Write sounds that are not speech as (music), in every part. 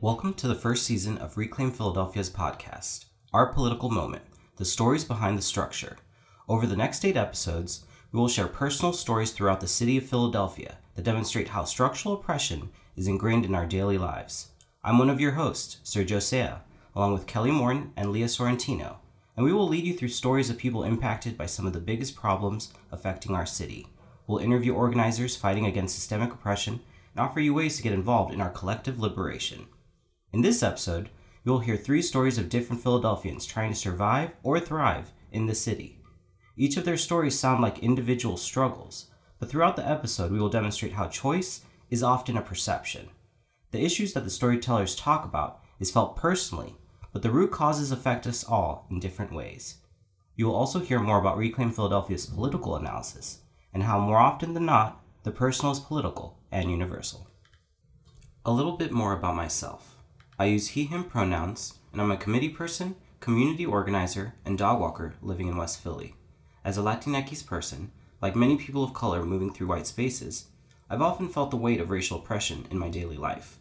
Welcome to the first season of Reclaim Philadelphia's podcast, Our Political Moment The Stories Behind the Structure. Over the next eight episodes, we will share personal stories throughout the city of Philadelphia that demonstrate how structural oppression is ingrained in our daily lives. I'm one of your hosts, Sergio Sea, along with Kelly Morton and Leah Sorrentino, and we will lead you through stories of people impacted by some of the biggest problems affecting our city. We'll interview organizers fighting against systemic oppression and offer you ways to get involved in our collective liberation. In this episode, you will hear three stories of different Philadelphians trying to survive or thrive in the city. Each of their stories sound like individual struggles, but throughout the episode, we will demonstrate how choice is often a perception. The issues that the storytellers talk about is felt personally, but the root causes affect us all in different ways. You will also hear more about Reclaim Philadelphia's political analysis and how, more often than not, the personal is political and universal. A little bit more about myself. I use he, him pronouns, and I'm a committee person, community organizer, and dog walker living in West Philly. As a Latinx person, like many people of color moving through white spaces, I've often felt the weight of racial oppression in my daily life.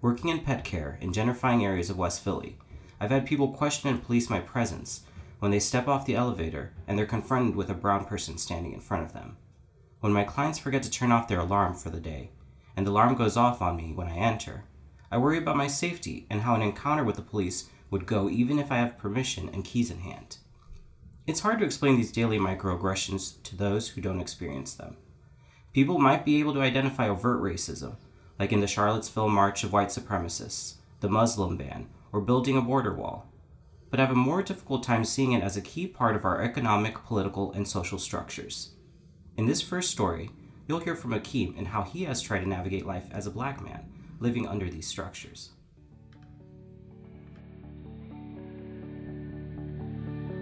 Working in pet care in gentrifying areas of West Philly, I've had people question and police my presence when they step off the elevator and they're confronted with a brown person standing in front of them. When my clients forget to turn off their alarm for the day, and the alarm goes off on me when I enter, I worry about my safety and how an encounter with the police would go even if I have permission and keys in hand. It's hard to explain these daily microaggressions to those who don't experience them. People might be able to identify overt racism, like in the Charlottesville March of White Supremacists, the Muslim ban, or building a border wall, but have a more difficult time seeing it as a key part of our economic, political, and social structures. In this first story, you'll hear from Akeem and how he has tried to navigate life as a black man living under these structures.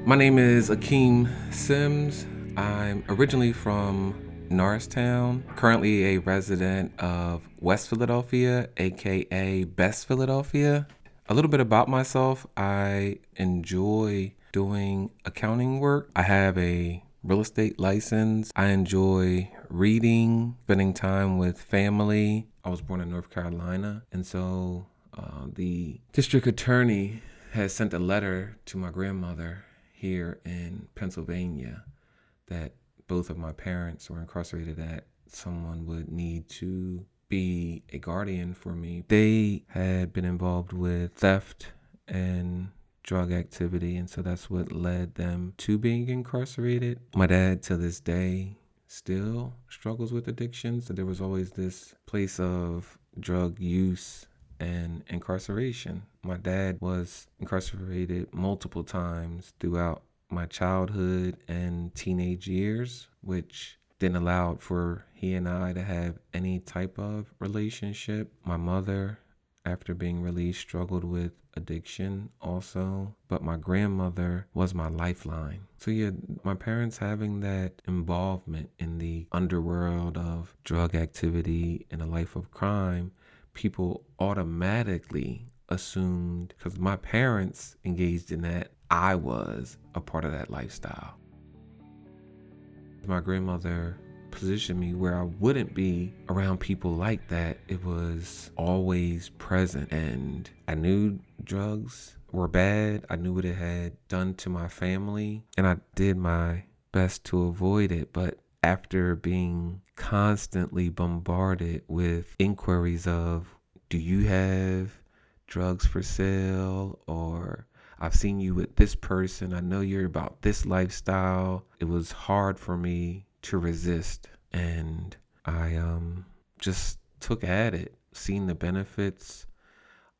My name is Akeem Sims. I'm originally from Norristown, currently a resident of West Philadelphia, aka Best Philadelphia. A little bit about myself I enjoy doing accounting work. I have a real estate license. I enjoy reading, spending time with family. I was born in North Carolina, and so uh, the district attorney has sent a letter to my grandmother here in Pennsylvania that both of my parents were incarcerated at. Someone would need to be a guardian for me. They had been involved with theft and drug activity, and so that's what led them to being incarcerated. My dad, to this day, still struggles with addictions. And there was always this place of drug use and incarceration. My dad was incarcerated multiple times throughout my childhood and teenage years, which didn't allow for he and I to have any type of relationship. My mother after being released, struggled with addiction also, but my grandmother was my lifeline. So, yeah, my parents having that involvement in the underworld of drug activity and a life of crime, people automatically assumed because my parents engaged in that, I was a part of that lifestyle. My grandmother position me where I wouldn't be around people like that. It was always present. And I knew drugs were bad. I knew what it had done to my family. And I did my best to avoid it. But after being constantly bombarded with inquiries of, do you have drugs for sale? Or I've seen you with this person. I know you're about this lifestyle. It was hard for me to resist. And I um, just took at it, seeing the benefits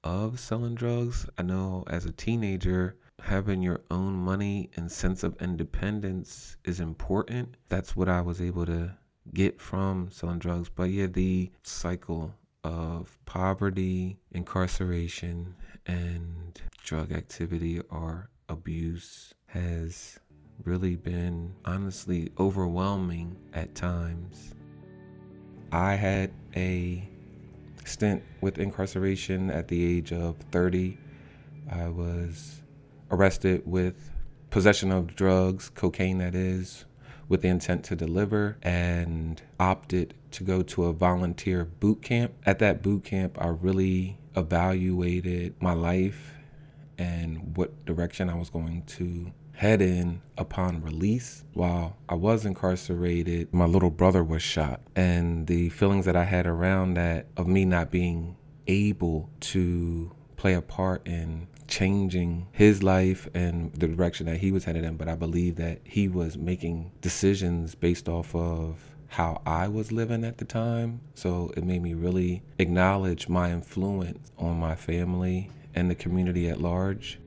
of selling drugs. I know as a teenager, having your own money and sense of independence is important. That's what I was able to get from selling drugs. But yeah, the cycle of poverty, incarceration, and drug activity or abuse has really been honestly overwhelming at times. I had a stint with incarceration at the age of 30. I was arrested with possession of drugs, cocaine that is, with the intent to deliver, and opted to go to a volunteer boot camp. At that boot camp, I really evaluated my life and what direction I was going to head in upon release. While I was incarcerated, my little brother was shot. And the feelings that I had around that of me not being able to play a part in changing his life and the direction that he was headed in, but I believe that he was making decisions based off of how I was living at the time. So it made me really acknowledge my influence on my family and the community at large.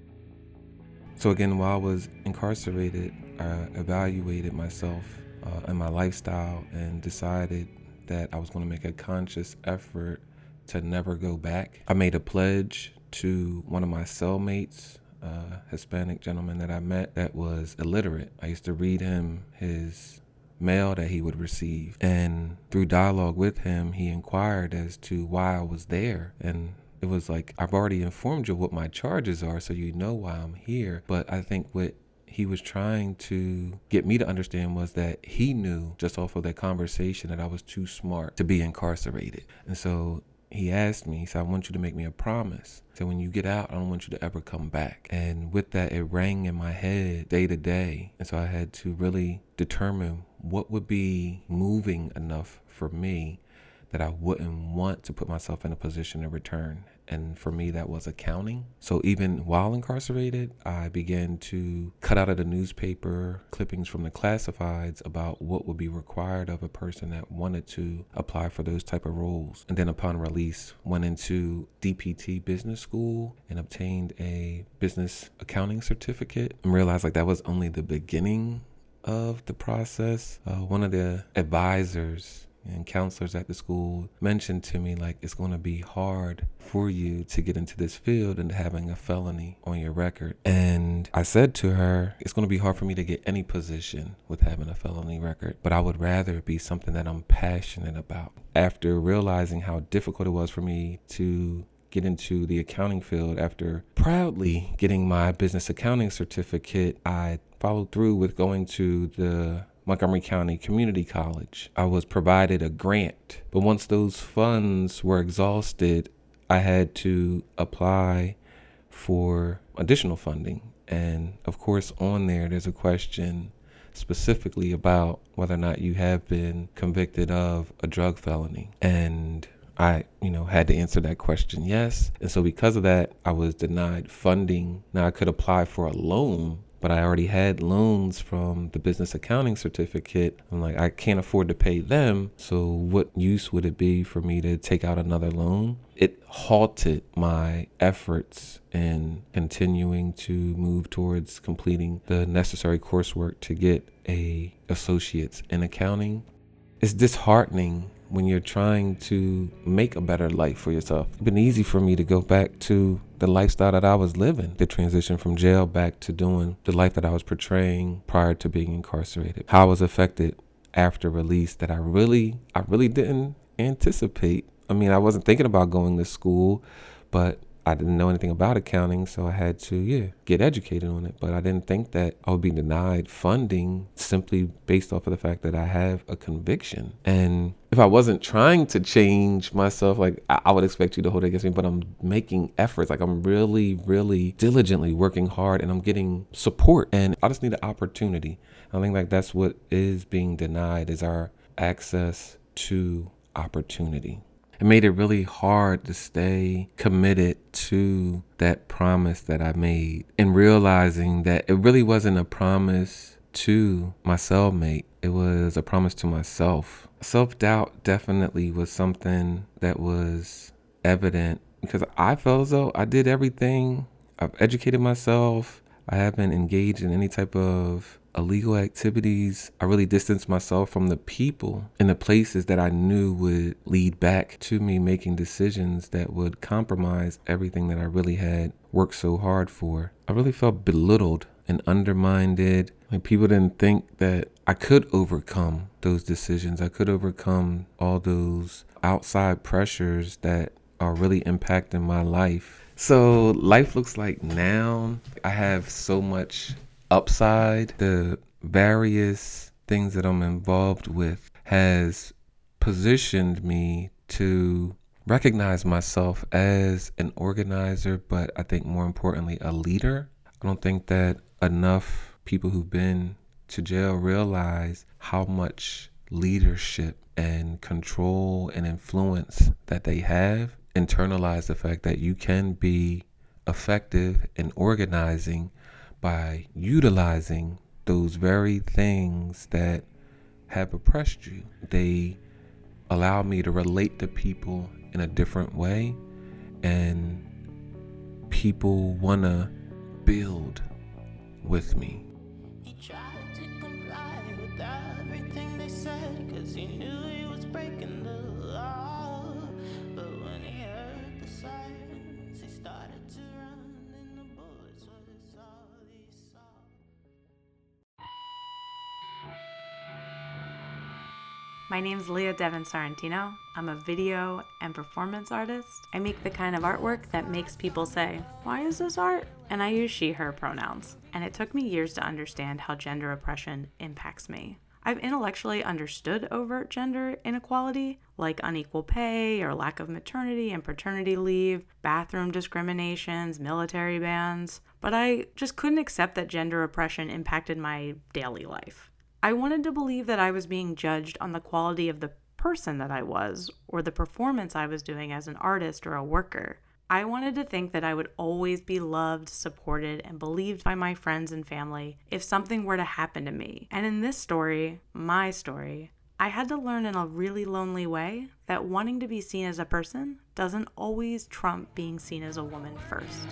So again, while I was incarcerated, I evaluated myself uh, and my lifestyle and decided that I was going to make a conscious effort to never go back. I made a pledge to one of my cellmates, a Hispanic gentleman that I met that was illiterate. I used to read him his mail that he would receive. And through dialogue with him, he inquired as to why I was there. And it was like, I've already informed you what my charges are, so you know why I'm here. But I think what he was trying to get me to understand was that he knew just off of that conversation that I was too smart to be incarcerated. And so he asked me, he said, I want you to make me a promise. So when you get out, I don't want you to ever come back. And with that, it rang in my head day to day. And so I had to really determine what would be moving enough for me that I wouldn't want to put myself in a position to return. And for me, that was accounting. So even while incarcerated, I began to cut out of the newspaper clippings from the classifieds about what would be required of a person that wanted to apply for those type of roles. And then upon release, went into DPT business school and obtained a business accounting certificate and realized like that was only the beginning of the process. Uh, one of the advisors and counselors at the school mentioned to me like it's going to be hard for you to get into this field and having a felony on your record. And i said to her it's going to be hard for me to get any position with having a felony record but i would rather be something that i'm passionate about. After realizing how difficult it was for me to get into the accounting field after proudly getting my business accounting certificate i followed through with going to the Montgomery County Community College. I was provided a grant, but once those funds were exhausted, I had to apply for additional funding. And of course, on there, there's a question specifically about whether or not you have been convicted of a drug felony. And I, you know, had to answer that question yes. And so because of that, I was denied funding. Now I could apply for a loan but I already had loans from the business accounting certificate. I'm like, I can't afford to pay them. So, what use would it be for me to take out another loan? It halted my efforts in continuing to move towards completing the necessary coursework to get a associate's in accounting. It's disheartening when you're trying to make a better life for yourself. It's been easy for me to go back to the lifestyle that I was living, the transition from jail back to doing the life that I was portraying prior to being incarcerated. How I was affected after release that I really, I really didn't anticipate. I mean, I wasn't thinking about going to school, but I didn't know anything about accounting, so I had to, yeah, get educated on it. But I didn't think that I would be denied funding simply based off of the fact that I have a conviction. And if I wasn't trying to change myself, like I, would expect you to hold it against me, but I'm making efforts. Like I'm really, really diligently working hard and I'm getting support. And I just need an opportunity. I think like that's what is being denied is our access to opportunity it made it really hard to stay committed to that promise that I made and realizing that it really wasn't a promise to my cellmate, it was a promise to myself. Self doubt definitely was something that was evident because I felt as though I did everything. I've educated myself. I haven't engaged in any type of illegal activities, I really distanced myself from the people and the places that I knew would lead back to me making decisions that would compromise everything that I really had worked so hard for. I really felt belittled and undermined. Like people didn't think that I could overcome those decisions. I could overcome all those outside pressures that are really impacting my life. So life looks like now I have so much upside, the various things that I'm involved with has positioned me to recognize myself as an organizer, but I think more importantly, a leader. I don't think that enough people who've been to jail realize how much leadership and control and influence that they have. Internalize the fact that you can be effective in organizing by utilizing those very things that have oppressed you. They allow me to relate to people in a different way, and people want to build with me. My name's Leah Devon Sorrentino. I'm a video and performance artist. I make the kind of artwork that makes people say, Why is this art? And I use she, her pronouns. And it took me years to understand how gender oppression impacts me. I've intellectually understood overt gender inequality, like unequal pay or lack of maternity and paternity leave, bathroom discriminations, military bans, but I just couldn't accept that gender oppression impacted my daily life. I wanted to believe that I was being judged on the quality of the person that I was or the performance I was doing as an artist or a worker. I wanted to think that I would always be loved, supported, and believed by my friends and family if something were to happen to me. And in this story, my story, I had to learn in a really lonely way that wanting to be seen as a person doesn't always trump being seen as a woman first.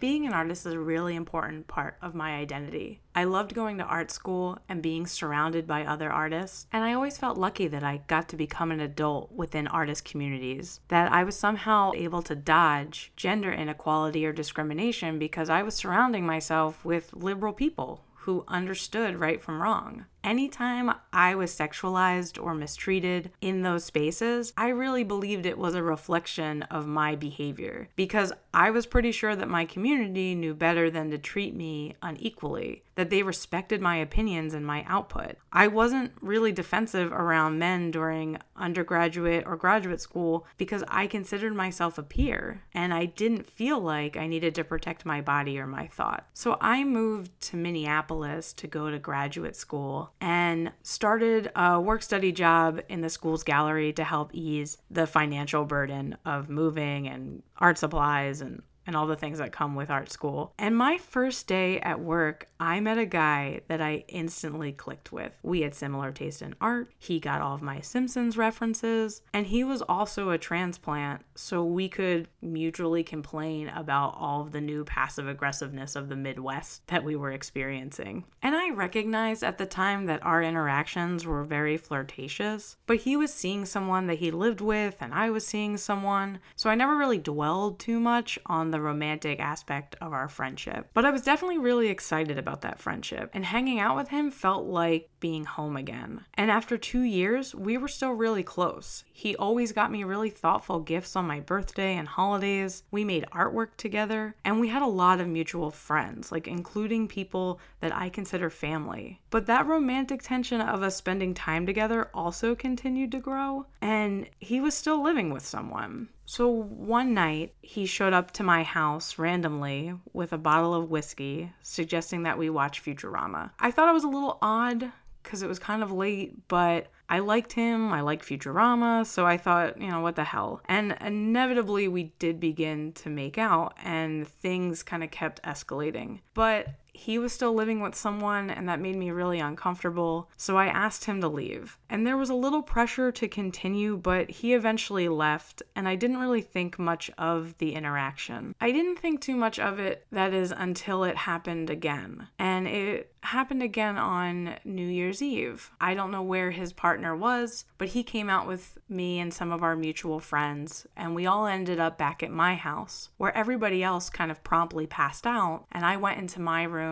Being an artist is a really important part of my identity. I loved going to art school and being surrounded by other artists, and I always felt lucky that I got to become an adult within artist communities, that I was somehow able to dodge gender inequality or discrimination because I was surrounding myself with liberal people who understood right from wrong anytime I was sexualized or mistreated in those spaces, I really believed it was a reflection of my behavior because I was pretty sure that my community knew better than to treat me unequally, that they respected my opinions and my output. I wasn't really defensive around men during undergraduate or graduate school because I considered myself a peer and I didn't feel like I needed to protect my body or my thought. So I moved to Minneapolis to go to graduate school and started a work study job in the school's gallery to help ease the financial burden of moving and art supplies and and all the things that come with art school. And my first day at work, I met a guy that I instantly clicked with. We had similar taste in art. He got all of my Simpsons references, and he was also a transplant, so we could mutually complain about all of the new passive aggressiveness of the Midwest that we were experiencing. And I recognized at the time that our interactions were very flirtatious, but he was seeing someone that he lived with, and I was seeing someone, so I never really dwelled too much on the romantic aspect of our friendship. But I was definitely really excited about that friendship, and hanging out with him felt like being home again. And after two years, we were still really close. He always got me really thoughtful gifts on my birthday and holidays. We made artwork together, and we had a lot of mutual friends, like including people that I consider family. But that romantic tension of us spending time together also continued to grow, and he was still living with someone. So one night, he showed up to my house randomly with a bottle of whiskey, suggesting that we watch Futurama. I thought it was a little odd because it was kind of late, but I liked him. I like Futurama, so I thought, you know, what the hell. And inevitably, we did begin to make out, and things kind of kept escalating. But he was still living with someone, and that made me really uncomfortable. So I asked him to leave. And there was a little pressure to continue, but he eventually left, and I didn't really think much of the interaction. I didn't think too much of it, that is, until it happened again. And it happened again on New Year's Eve. I don't know where his partner was, but he came out with me and some of our mutual friends, and we all ended up back at my house, where everybody else kind of promptly passed out, and I went into my room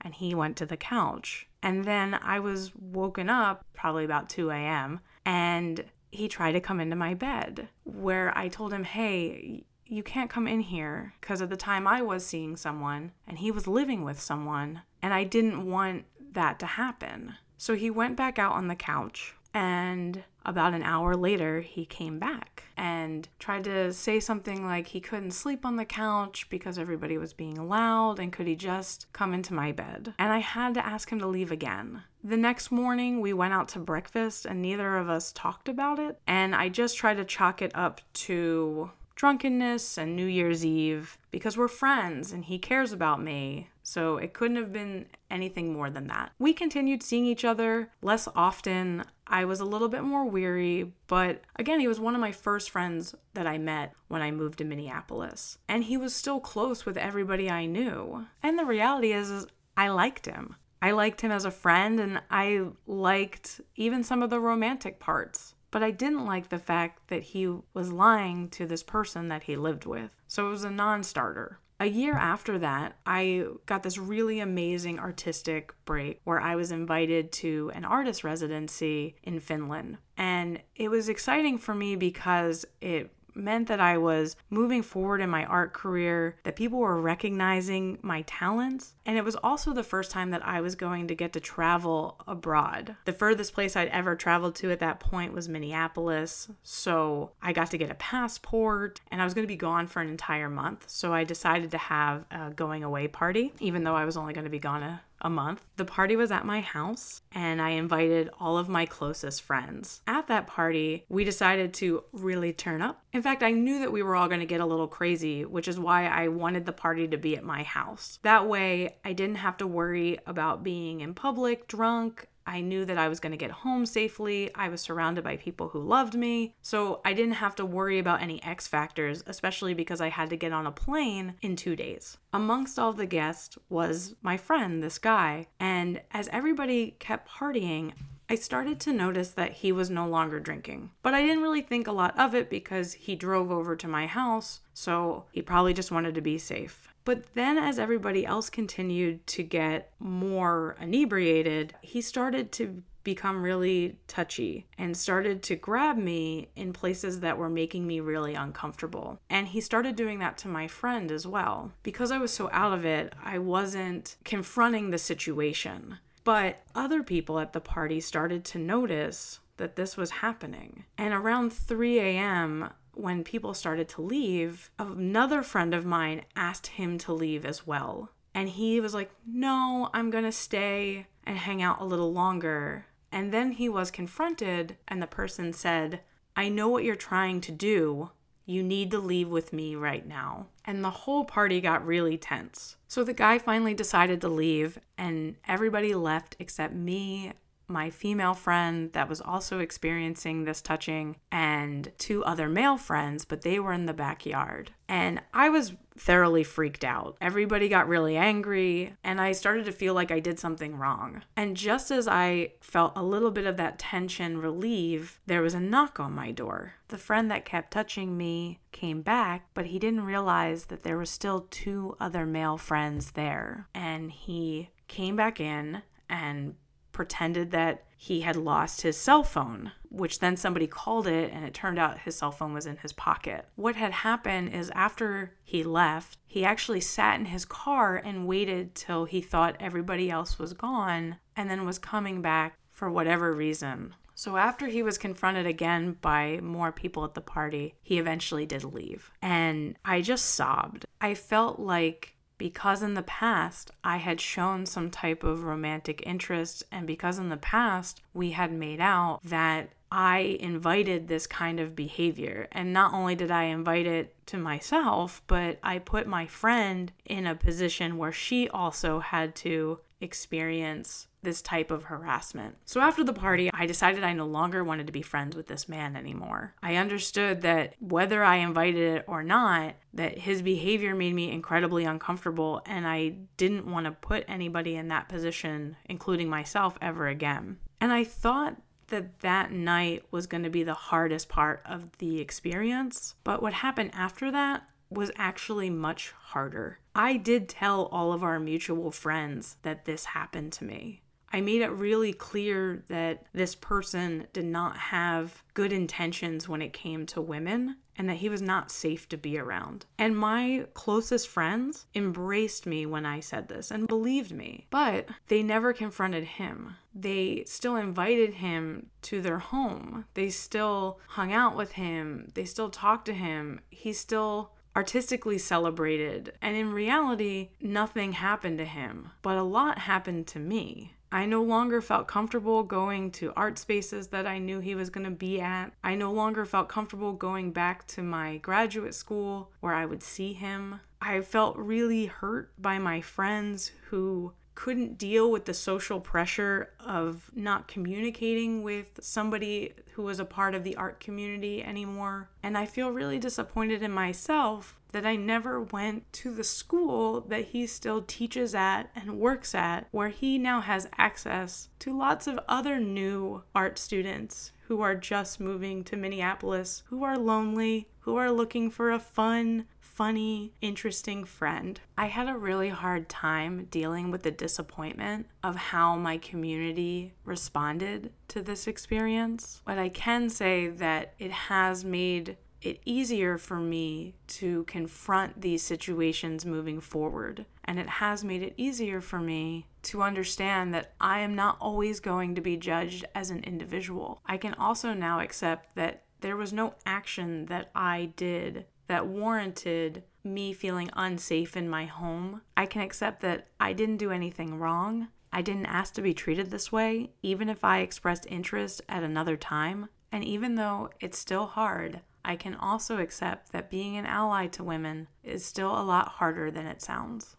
and he went to the couch. And then I was woken up probably about 2 a.m. and he tried to come into my bed where I told him, Hey, you can't come in here because at the time I was seeing someone and he was living with someone and I didn't want that to happen. So he went back out on the couch, and about an hour later, he came back and tried to say something like he couldn't sleep on the couch because everybody was being loud and could he just come into my bed. And I had to ask him to leave again. The next morning, we went out to breakfast and neither of us talked about it. And I just tried to chalk it up to drunkenness and New Year's Eve because we're friends and he cares about me. So it couldn't have been anything more than that. We continued seeing each other less often. I was a little bit more weary, but again, he was one of my first friends that I met when I moved to Minneapolis. And he was still close with everybody I knew. And the reality is, is I liked him. I liked him as a friend and I liked even some of the romantic parts. But I didn't like the fact that he was lying to this person that he lived with. So it was a non starter. A year after that, I got this really amazing artistic break where I was invited to an artist residency in Finland. And it was exciting for me because it meant that I was moving forward in my art career, that people were recognizing my talents. And it was also the first time that I was going to get to travel abroad. The furthest place I'd ever traveled to at that point was Minneapolis. So I got to get a passport and I was going to be gone for an entire month. So I decided to have a going away party, even though I was only going to be gone a a month. The party was at my house, and I invited all of my closest friends. At that party, we decided to really turn up. In fact, I knew that we were all going to get a little crazy, which is why I wanted the party to be at my house. That way, I didn't have to worry about being in public drunk I knew that I was going to get home safely. I was surrounded by people who loved me. So I didn't have to worry about any X factors, especially because I had to get on a plane in two days. Amongst all the guests was my friend, this guy. And as everybody kept partying, I started to notice that he was no longer drinking. But I didn't really think a lot of it because he drove over to my house, so he probably just wanted to be safe. But then, as everybody else continued to get more inebriated, he started to become really touchy and started to grab me in places that were making me really uncomfortable. And he started doing that to my friend as well. Because I was so out of it, I wasn't confronting the situation. But other people at the party started to notice that this was happening. And around 3 a.m., when people started to leave, another friend of mine asked him to leave as well. And he was like, No, I'm gonna stay and hang out a little longer. And then he was confronted, and the person said, I know what you're trying to do. You need to leave with me right now. And the whole party got really tense. So the guy finally decided to leave, and everybody left except me, my female friend that was also experiencing this touching, and two other male friends, but they were in the backyard. And I was thoroughly freaked out. Everybody got really angry, and I started to feel like I did something wrong. And just as I felt a little bit of that tension relieve, there was a knock on my door. The friend that kept touching me came back, but he didn't realize that there were still two other male friends there. And he came back in and pretended that he had lost his cell phone, which then somebody called it and it turned out his cell phone was in his pocket. What had happened is after he left, he actually sat in his car and waited till he thought everybody else was gone and then was coming back for whatever reason. So, after he was confronted again by more people at the party, he eventually did leave. And I just sobbed. I felt like because in the past I had shown some type of romantic interest, and because in the past we had made out, that I invited this kind of behavior. And not only did I invite it to myself, but I put my friend in a position where she also had to experience this type of harassment. So after the party, I decided I no longer wanted to be friends with this man anymore. I understood that whether I invited it or not, that his behavior made me incredibly uncomfortable and I didn't want to put anybody in that position, including myself, ever again. And I thought that that night was going to be the hardest part of the experience, but what happened after that was actually much harder. I did tell all of our mutual friends that this happened to me. I made it really clear that this person did not have good intentions when it came to women and that he was not safe to be around. And my closest friends embraced me when I said this and believed me, but they never confronted him. They still invited him to their home. They still hung out with him. They still talked to him. He still artistically celebrated. And in reality, nothing happened to him, but a lot happened to me. I no longer felt comfortable going to art spaces that I knew he was going to be at. I no longer felt comfortable going back to my graduate school where I would see him. I felt really hurt by my friends who couldn't deal with the social pressure of not communicating with somebody who was a part of the art community anymore. And I feel really disappointed in myself that I never went to the school that he still teaches at and works at, where he now has access to lots of other new art students who are just moving to Minneapolis, who are lonely, who are looking for a fun, funny, interesting friend. I had a really hard time dealing with the disappointment of how my community responded to this experience, but I can say that it has made it easier for me to confront these situations moving forward. And it has made it easier for me to understand that I am not always going to be judged as an individual. I can also now accept that there was no action that I did that warranted me feeling unsafe in my home. I can accept that I didn't do anything wrong. I didn't ask to be treated this way, even if I expressed interest at another time. And even though it's still hard, I can also accept that being an ally to women is still a lot harder than it sounds.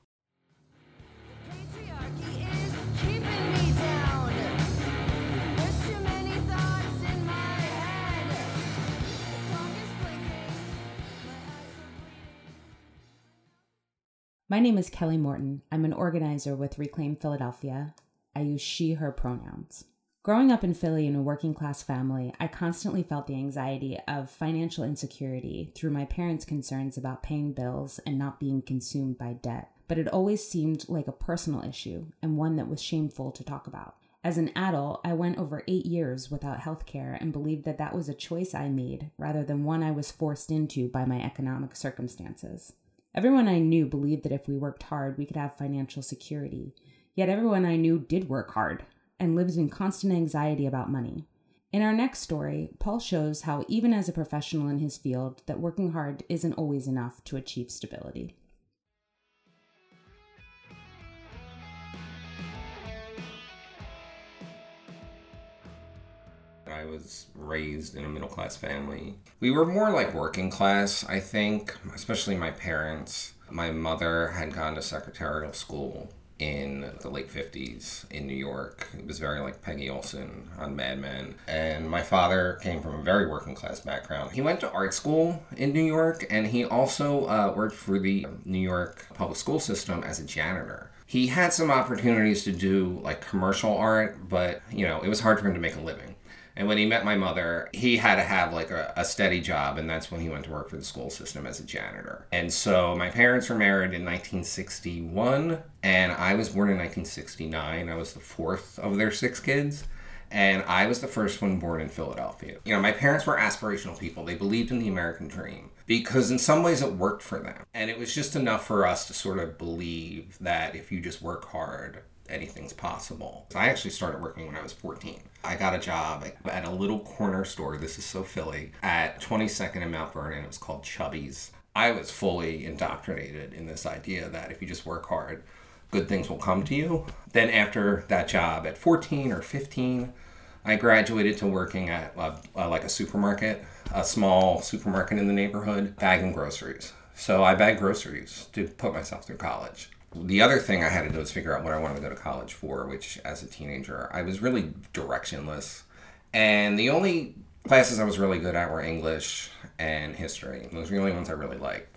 My name is Kelly Morton. I'm an organizer with Reclaim Philadelphia. I use she, her pronouns. Growing up in Philly in a working class family, I constantly felt the anxiety of financial insecurity through my parents' concerns about paying bills and not being consumed by debt. But it always seemed like a personal issue and one that was shameful to talk about. As an adult, I went over eight years without health care and believed that that was a choice I made rather than one I was forced into by my economic circumstances. Everyone I knew believed that if we worked hard, we could have financial security. Yet everyone I knew did work hard, and lives in constant anxiety about money. In our next story, Paul shows how, even as a professional in his field, that working hard isn't always enough to achieve stability. I was raised in a middle class family. We were more like working class, I think, especially my parents. My mother had gone to secretarial school in the late 50s in New York. It was very like Peggy Olson on Mad Men. And my father came from a very working class background. He went to art school in New York and he also uh, worked for the New York public school system as a janitor. He had some opportunities to do like commercial art, but you know, it was hard for him to make a living. And when he met my mother, he had to have like a, a, steady job, and that's when he went to work for the school system as a janitor. And so my parents were married in 1961, and I was born in 1969. I was the fourth of their six kids. And I was the first one born in Philadelphia. You know, my parents were aspirational people. They believed in the American dream because, in some ways, it worked for them. And it was just enough for us to sort of believe that if you just work hard, anything's possible. I actually started working when I was 14. I got a job at a little corner store, this is so Philly, at 22nd and Mount Vernon. It was called Chubby's. I was fully indoctrinated in this idea that if you just work hard, good things will come to you. Then, after that job at 14 or 15, I graduated to working at uh, uh, like a supermarket, a small supermarket in the neighborhood, bagging groceries. So I bagged groceries to put myself through college the other thing I had to do was figure out what I wanted to go to college for, which as a teenager, I was really directionless. And the only classes I was really good at were English and history. Those were the only ones I really liked.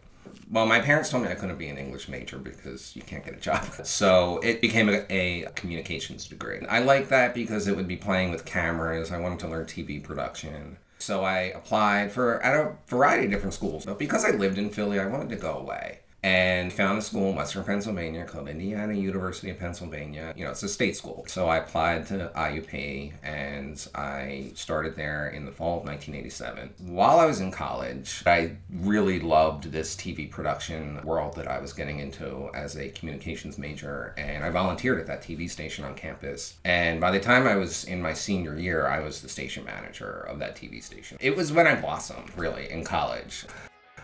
Well, my parents told me I couldn't be an English major because you can't get a job. (laughs) So it became a, a communications degree. I liked that because it would be playing with cameras. I wanted to learn TV production. So I applied for at a variety of different schools. But because I lived in Philly, I wanted to go away. And found a school in Western Pennsylvania called Indiana University of Pennsylvania. You know, it's a state school. So I applied to IUP and I started there in the fall of 1987. While I was in college, I really loved this TV production world that I was getting into as a communications major, and I volunteered at that TV station on campus. And by the time I was in my senior year, I was the station manager of that TV station. It was when I blossomed, really, in college.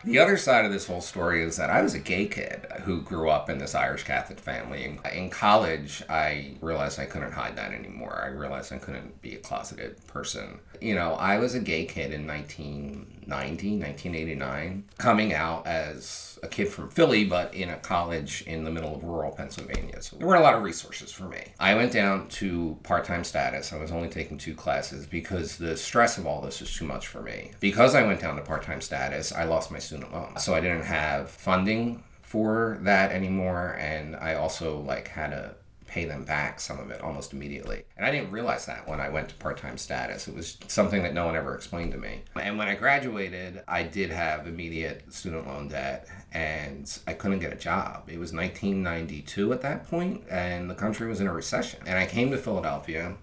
The other side of this whole story is that I was a gay kid who grew up in this Irish Catholic family. In college, I realized I couldn't hide that anymore. I realized I couldn't be a closeted person. You know, I was a gay kid in 1990, 1989, coming out as a kid from Philly, but in a college in the middle of rural Pennsylvania. So there weren't a lot of resources for me. I went down to part time status. I was only taking two classes because the stress of all this was too much for me. Because I went down to part time status, I lost my student loan. So I didn't have funding for that anymore and I also like had to pay them back some of it almost immediately. And I didn't realize that when I went to part-time status. It was something that no one ever explained to me. And when I graduated, I did have immediate student loan debt and I couldn't get a job. It was 1992 at that point and the country was in a recession. And I came to Philadelphia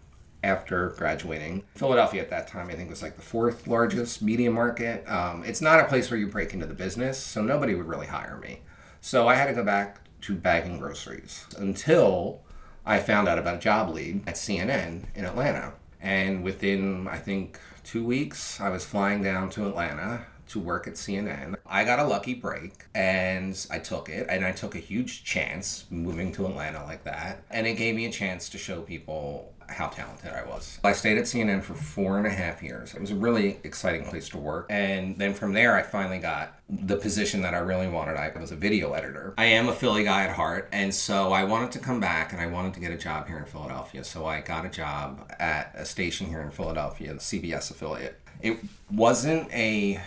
after graduating. Philadelphia at that time, I think, was like the fourth largest media market. Um, it's not a place where you break into the business, so nobody would really hire me. So I had to go back to bagging groceries until I found out about a job lead at CNN in Atlanta. And within, I think, two weeks, I was flying down to Atlanta to work at CNN. I got a lucky break and I took it and I took a huge chance moving to Atlanta like that. And it gave me a chance to show people how talented I was. I stayed at CNN for four and a half years. It was a really exciting place to work. And then from there, I finally got the position that I really wanted. I was a video editor. I am a Philly guy at heart. And so I wanted to come back and I wanted to get a job here in Philadelphia. So I got a job at a station here in Philadelphia, the CBS affiliate. It wasn't a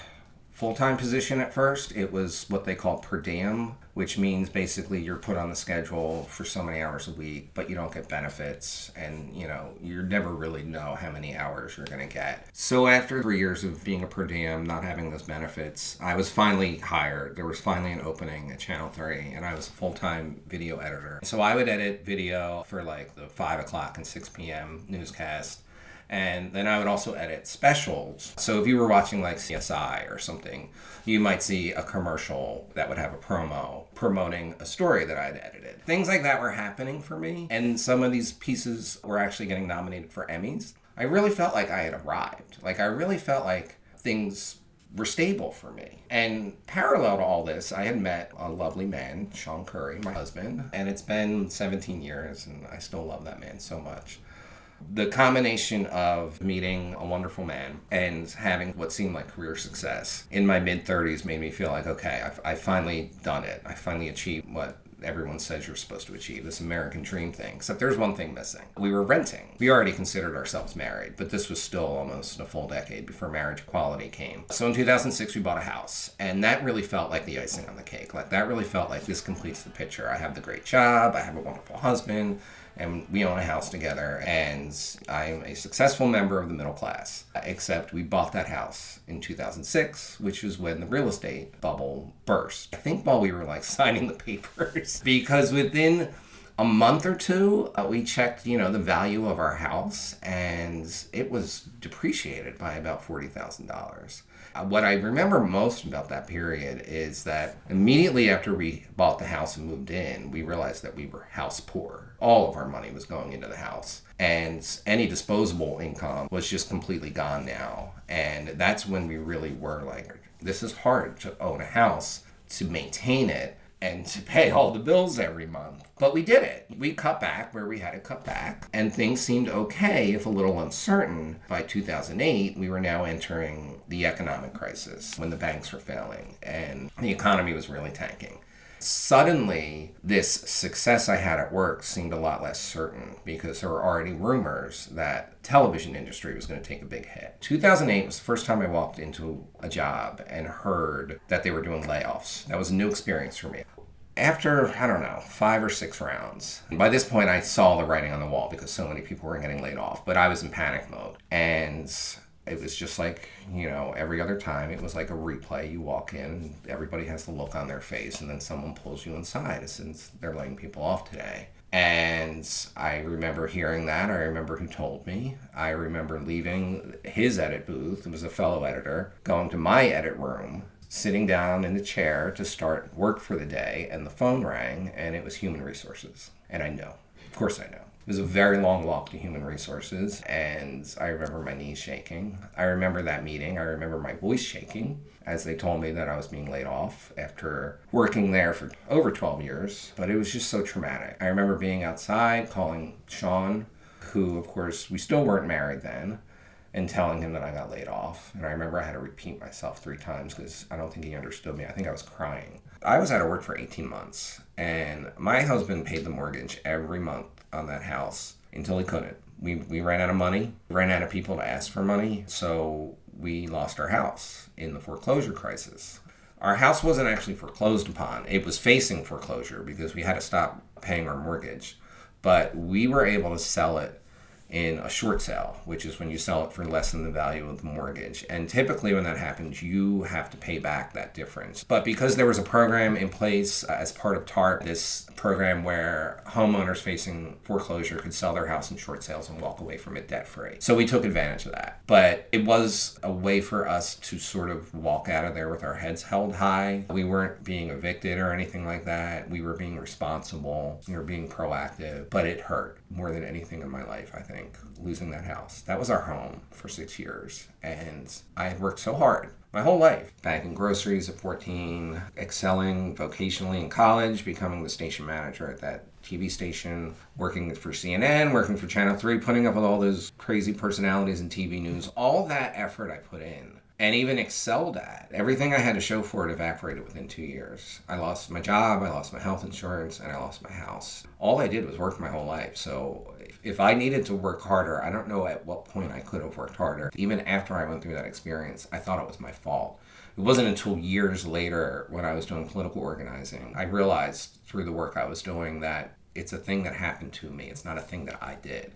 full time position at first. It was what they call per diem, which means basically you're put on the schedule for so many hours a week, but you don't get benefits, and you know you never really know how many hours you're going to get. So after three years of being a per diem, not having those benefits, I was finally hired. There was finally an opening at Channel Three, and I was a full time video editor. So I would edit video for like the five o'clock and six p.m. newscast and then I would also edit specials. So if you were watching like CSI or something, you might see a commercial that would have a promo promoting a story that I'd edited. Things like that were happening for me, and some of these pieces were actually getting nominated for Emmys. I really felt like I had arrived. Like I really felt like things were stable for me. And parallel to all this, I had met a lovely man, Sean Curry, my husband, and it's been 17 years, and I still love that man so much the combination of meeting a wonderful man and having what seemed like career success in my mid 30s made me feel like, okay, I've, I've finally done it. I finally achieved what everyone says you're supposed to achieve this American dream thing. Except there's one thing missing. We were renting. We already considered ourselves married, but this was still almost a full decade before marriage equality came. So in 2006, we bought a house, and that really felt like the icing on the cake. Like that really felt like this completes the picture. I have the great job, I have a wonderful husband and we own a house together and i'm a successful member of the middle class except we bought that house in 2006 which was when the real estate bubble burst. I think while we were like (laughs) signing the papers because within a month or two uh, we checked you know the value of our house and it was depreciated by about $40000 uh, Uh, what I remember most about that period is that immediately after we bought the house and moved in, we realized that we were house poor. All of our money was going into the house, and any disposable income was just completely gone now. And that's when we really were like, this is hard to own a house, to maintain it, and to pay all the bills every month. But we did it. We cut back where we had to cut back, and things seemed okay, if a little uncertain. By 2008, we were now entering the economic crisis when the banks were failing and the economy was really tanking suddenly this success I had at work seemed a lot less certain because there were already rumors that television industry was going to take a big hit. 2008 was the first time I walked into a job and heard that they were doing layoffs. That was a new experience for me. After, I don't know, five or six rounds, by this point I saw the writing on the wall because so many people were getting laid off, but I was in panic mode. And It was just like, you know, every other time, it was like a replay. You walk in, everybody has the look on their face, and then someone pulls you inside since they're laying people off today. And I remember hearing that. I remember who told me. I remember leaving his edit booth, it was a fellow editor, going to my edit room, sitting down in the chair to start work for the day, and the phone rang, and it was human resources. And I know. Of course I know. It was a very long walk to human resources, and I remember my knees shaking. I remember that meeting. I remember my voice shaking as they told me that I was being laid off after working there for over 12 years. But it was just so traumatic. I remember being outside calling Sean, who, of course, we still weren't married then, and telling him that I got laid off. And I remember I had to repeat myself three times because I don't think he understood me. I think I was crying. I was out of work for 18 months, and my husband paid the mortgage every month on that house until he couldn't. We, we ran out of money, ran out of people to ask for money, so we lost our house in the foreclosure crisis. Our house wasn't actually foreclosed upon, it was facing foreclosure because we had to stop paying our mortgage. But we were able to sell it in a short sale, which is when you sell it for less than the value of the mortgage. And typically, when that happens, you have to pay back that difference. But because there was a program in place uh, as part of TARP, this program where homeowners facing foreclosure could sell their house in short sales and walk away from it debt free. So we took advantage of that. But it was a way for us to sort of walk out of there with our heads held high. We weren't being evicted or anything like that. We were being responsible, we were being proactive, but it hurt more than anything in my life, I think, losing that house. That was our home for six years. And I had worked so hard my whole life. Bagging groceries at 14, excelling vocationally in college, becoming the station manager at that TV station, working for CNN, working for Channel 3, putting up with all those crazy personalities in TV news. All that effort I put in and even excelled at. Everything I had to show for it evaporated within two years. I lost my job, I lost my health insurance, and I lost my house. All I did was work my whole life. So if I needed to work harder, I don't know at what point I could have worked harder. Even after I went through that experience, I thought it was my fault. It wasn't until years later when I was doing political organizing, I realized through the work I was doing that it's a thing that happened to me. It's not a thing that I did.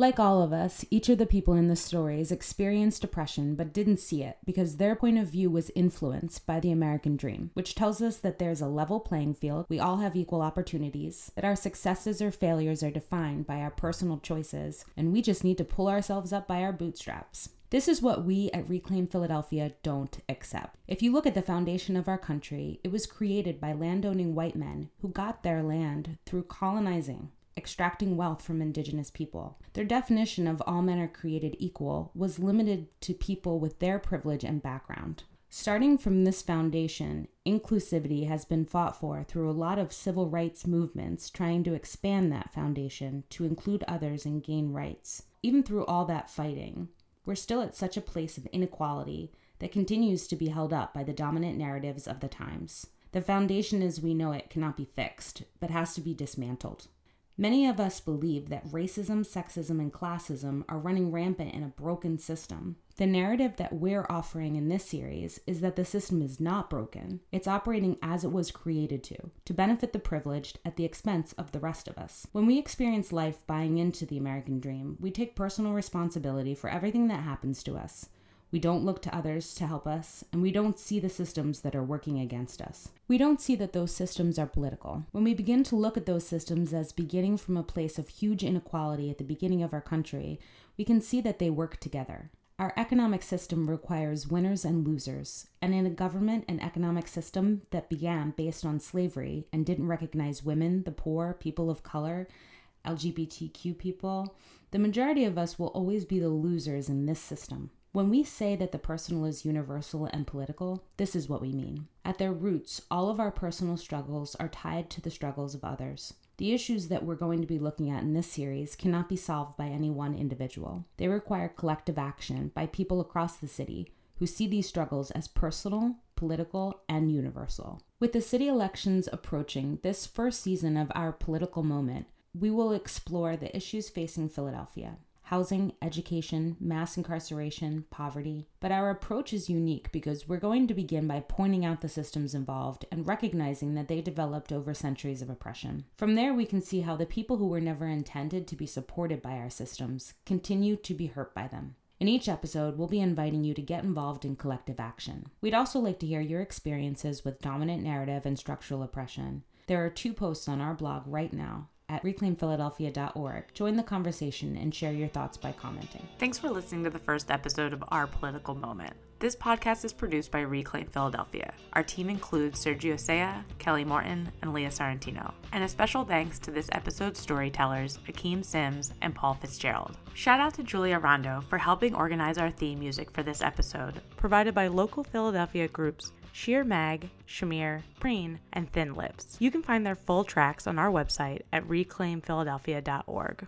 Like all of us, each of the people in the stories experienced depression but didn't see it because their point of view was influenced by the American dream, which tells us that there's a level playing field, we all have equal opportunities, that our successes or failures are defined by our personal choices, and we just need to pull ourselves up by our bootstraps. This is what we at Reclaim Philadelphia don't accept. If you look at the foundation of our country, it was created by landowning white men who got their land through colonizing extracting wealth from indigenous people. Their definition of all men are created equal was limited to people with their privilege and background. Starting from this foundation, inclusivity has been fought for through a lot of civil rights movements trying to expand that foundation to include others and gain rights. Even through all that fighting, we're still at such a place of inequality that continues to be held up by the dominant narratives of the times. The foundation as we know it cannot be fixed, but has to be dismantled. Many of us believe that racism, sexism, and classism are running rampant in a broken system. The narrative that we're offering in this series is that the system is not broken. It's operating as it was created to, to benefit the privileged at the expense of the rest of us. When we experience life buying into the American dream, we take personal responsibility for everything that happens to us. We don't look to others to help us, and we don't see the systems that are working against us. We don't see that those systems are political. When we begin to look at those systems as beginning from a place of huge inequality at the beginning of our country, we can see that they work together. Our economic system requires winners and losers, and in a government and economic system that began based on slavery and didn't recognize women, the poor, people of color, LGBTQ people, the majority of us will always be the losers in this system. When we say that the personal is universal and political, this is what we mean. At their roots, all of our personal struggles are tied to the struggles of others. The issues that we're going to be looking at in this series cannot be solved by any one individual. They require collective action by people across the city who see these struggles as personal, political, and universal. With the city elections approaching, this first season of our political moment, we will explore the issues facing Philadelphia housing, education, mass incarceration, poverty. But our approach is unique because we're going to begin by pointing out the systems involved and recognizing that they developed over centuries of oppression. From there, we can see how the people who were never intended to be supported by our systems continue to be hurt by them. In each episode, we'll be inviting you to get involved in collective action. We'd also like to hear your experiences with dominant narrative and structural oppression. There are two posts on our blog right now at reclaimphiladelphia.org. Join the conversation and share your thoughts by commenting. Thanks for listening to the first episode of Our Political Moment. This podcast is produced by Reclaim Philadelphia. Our team includes Sergio Sea, Kelly Morton, and Leah Sorrentino. And a special thanks to this episode's storytellers, Akeem Sims and Paul Fitzgerald. Shout out to Julia Rondo for helping organize our theme music for this episode, provided by local Philadelphia groups Sheer Mag, Shamir, Preen, and Thin Lips. You can find their full tracks on our website at reclaimphiladelphia.org.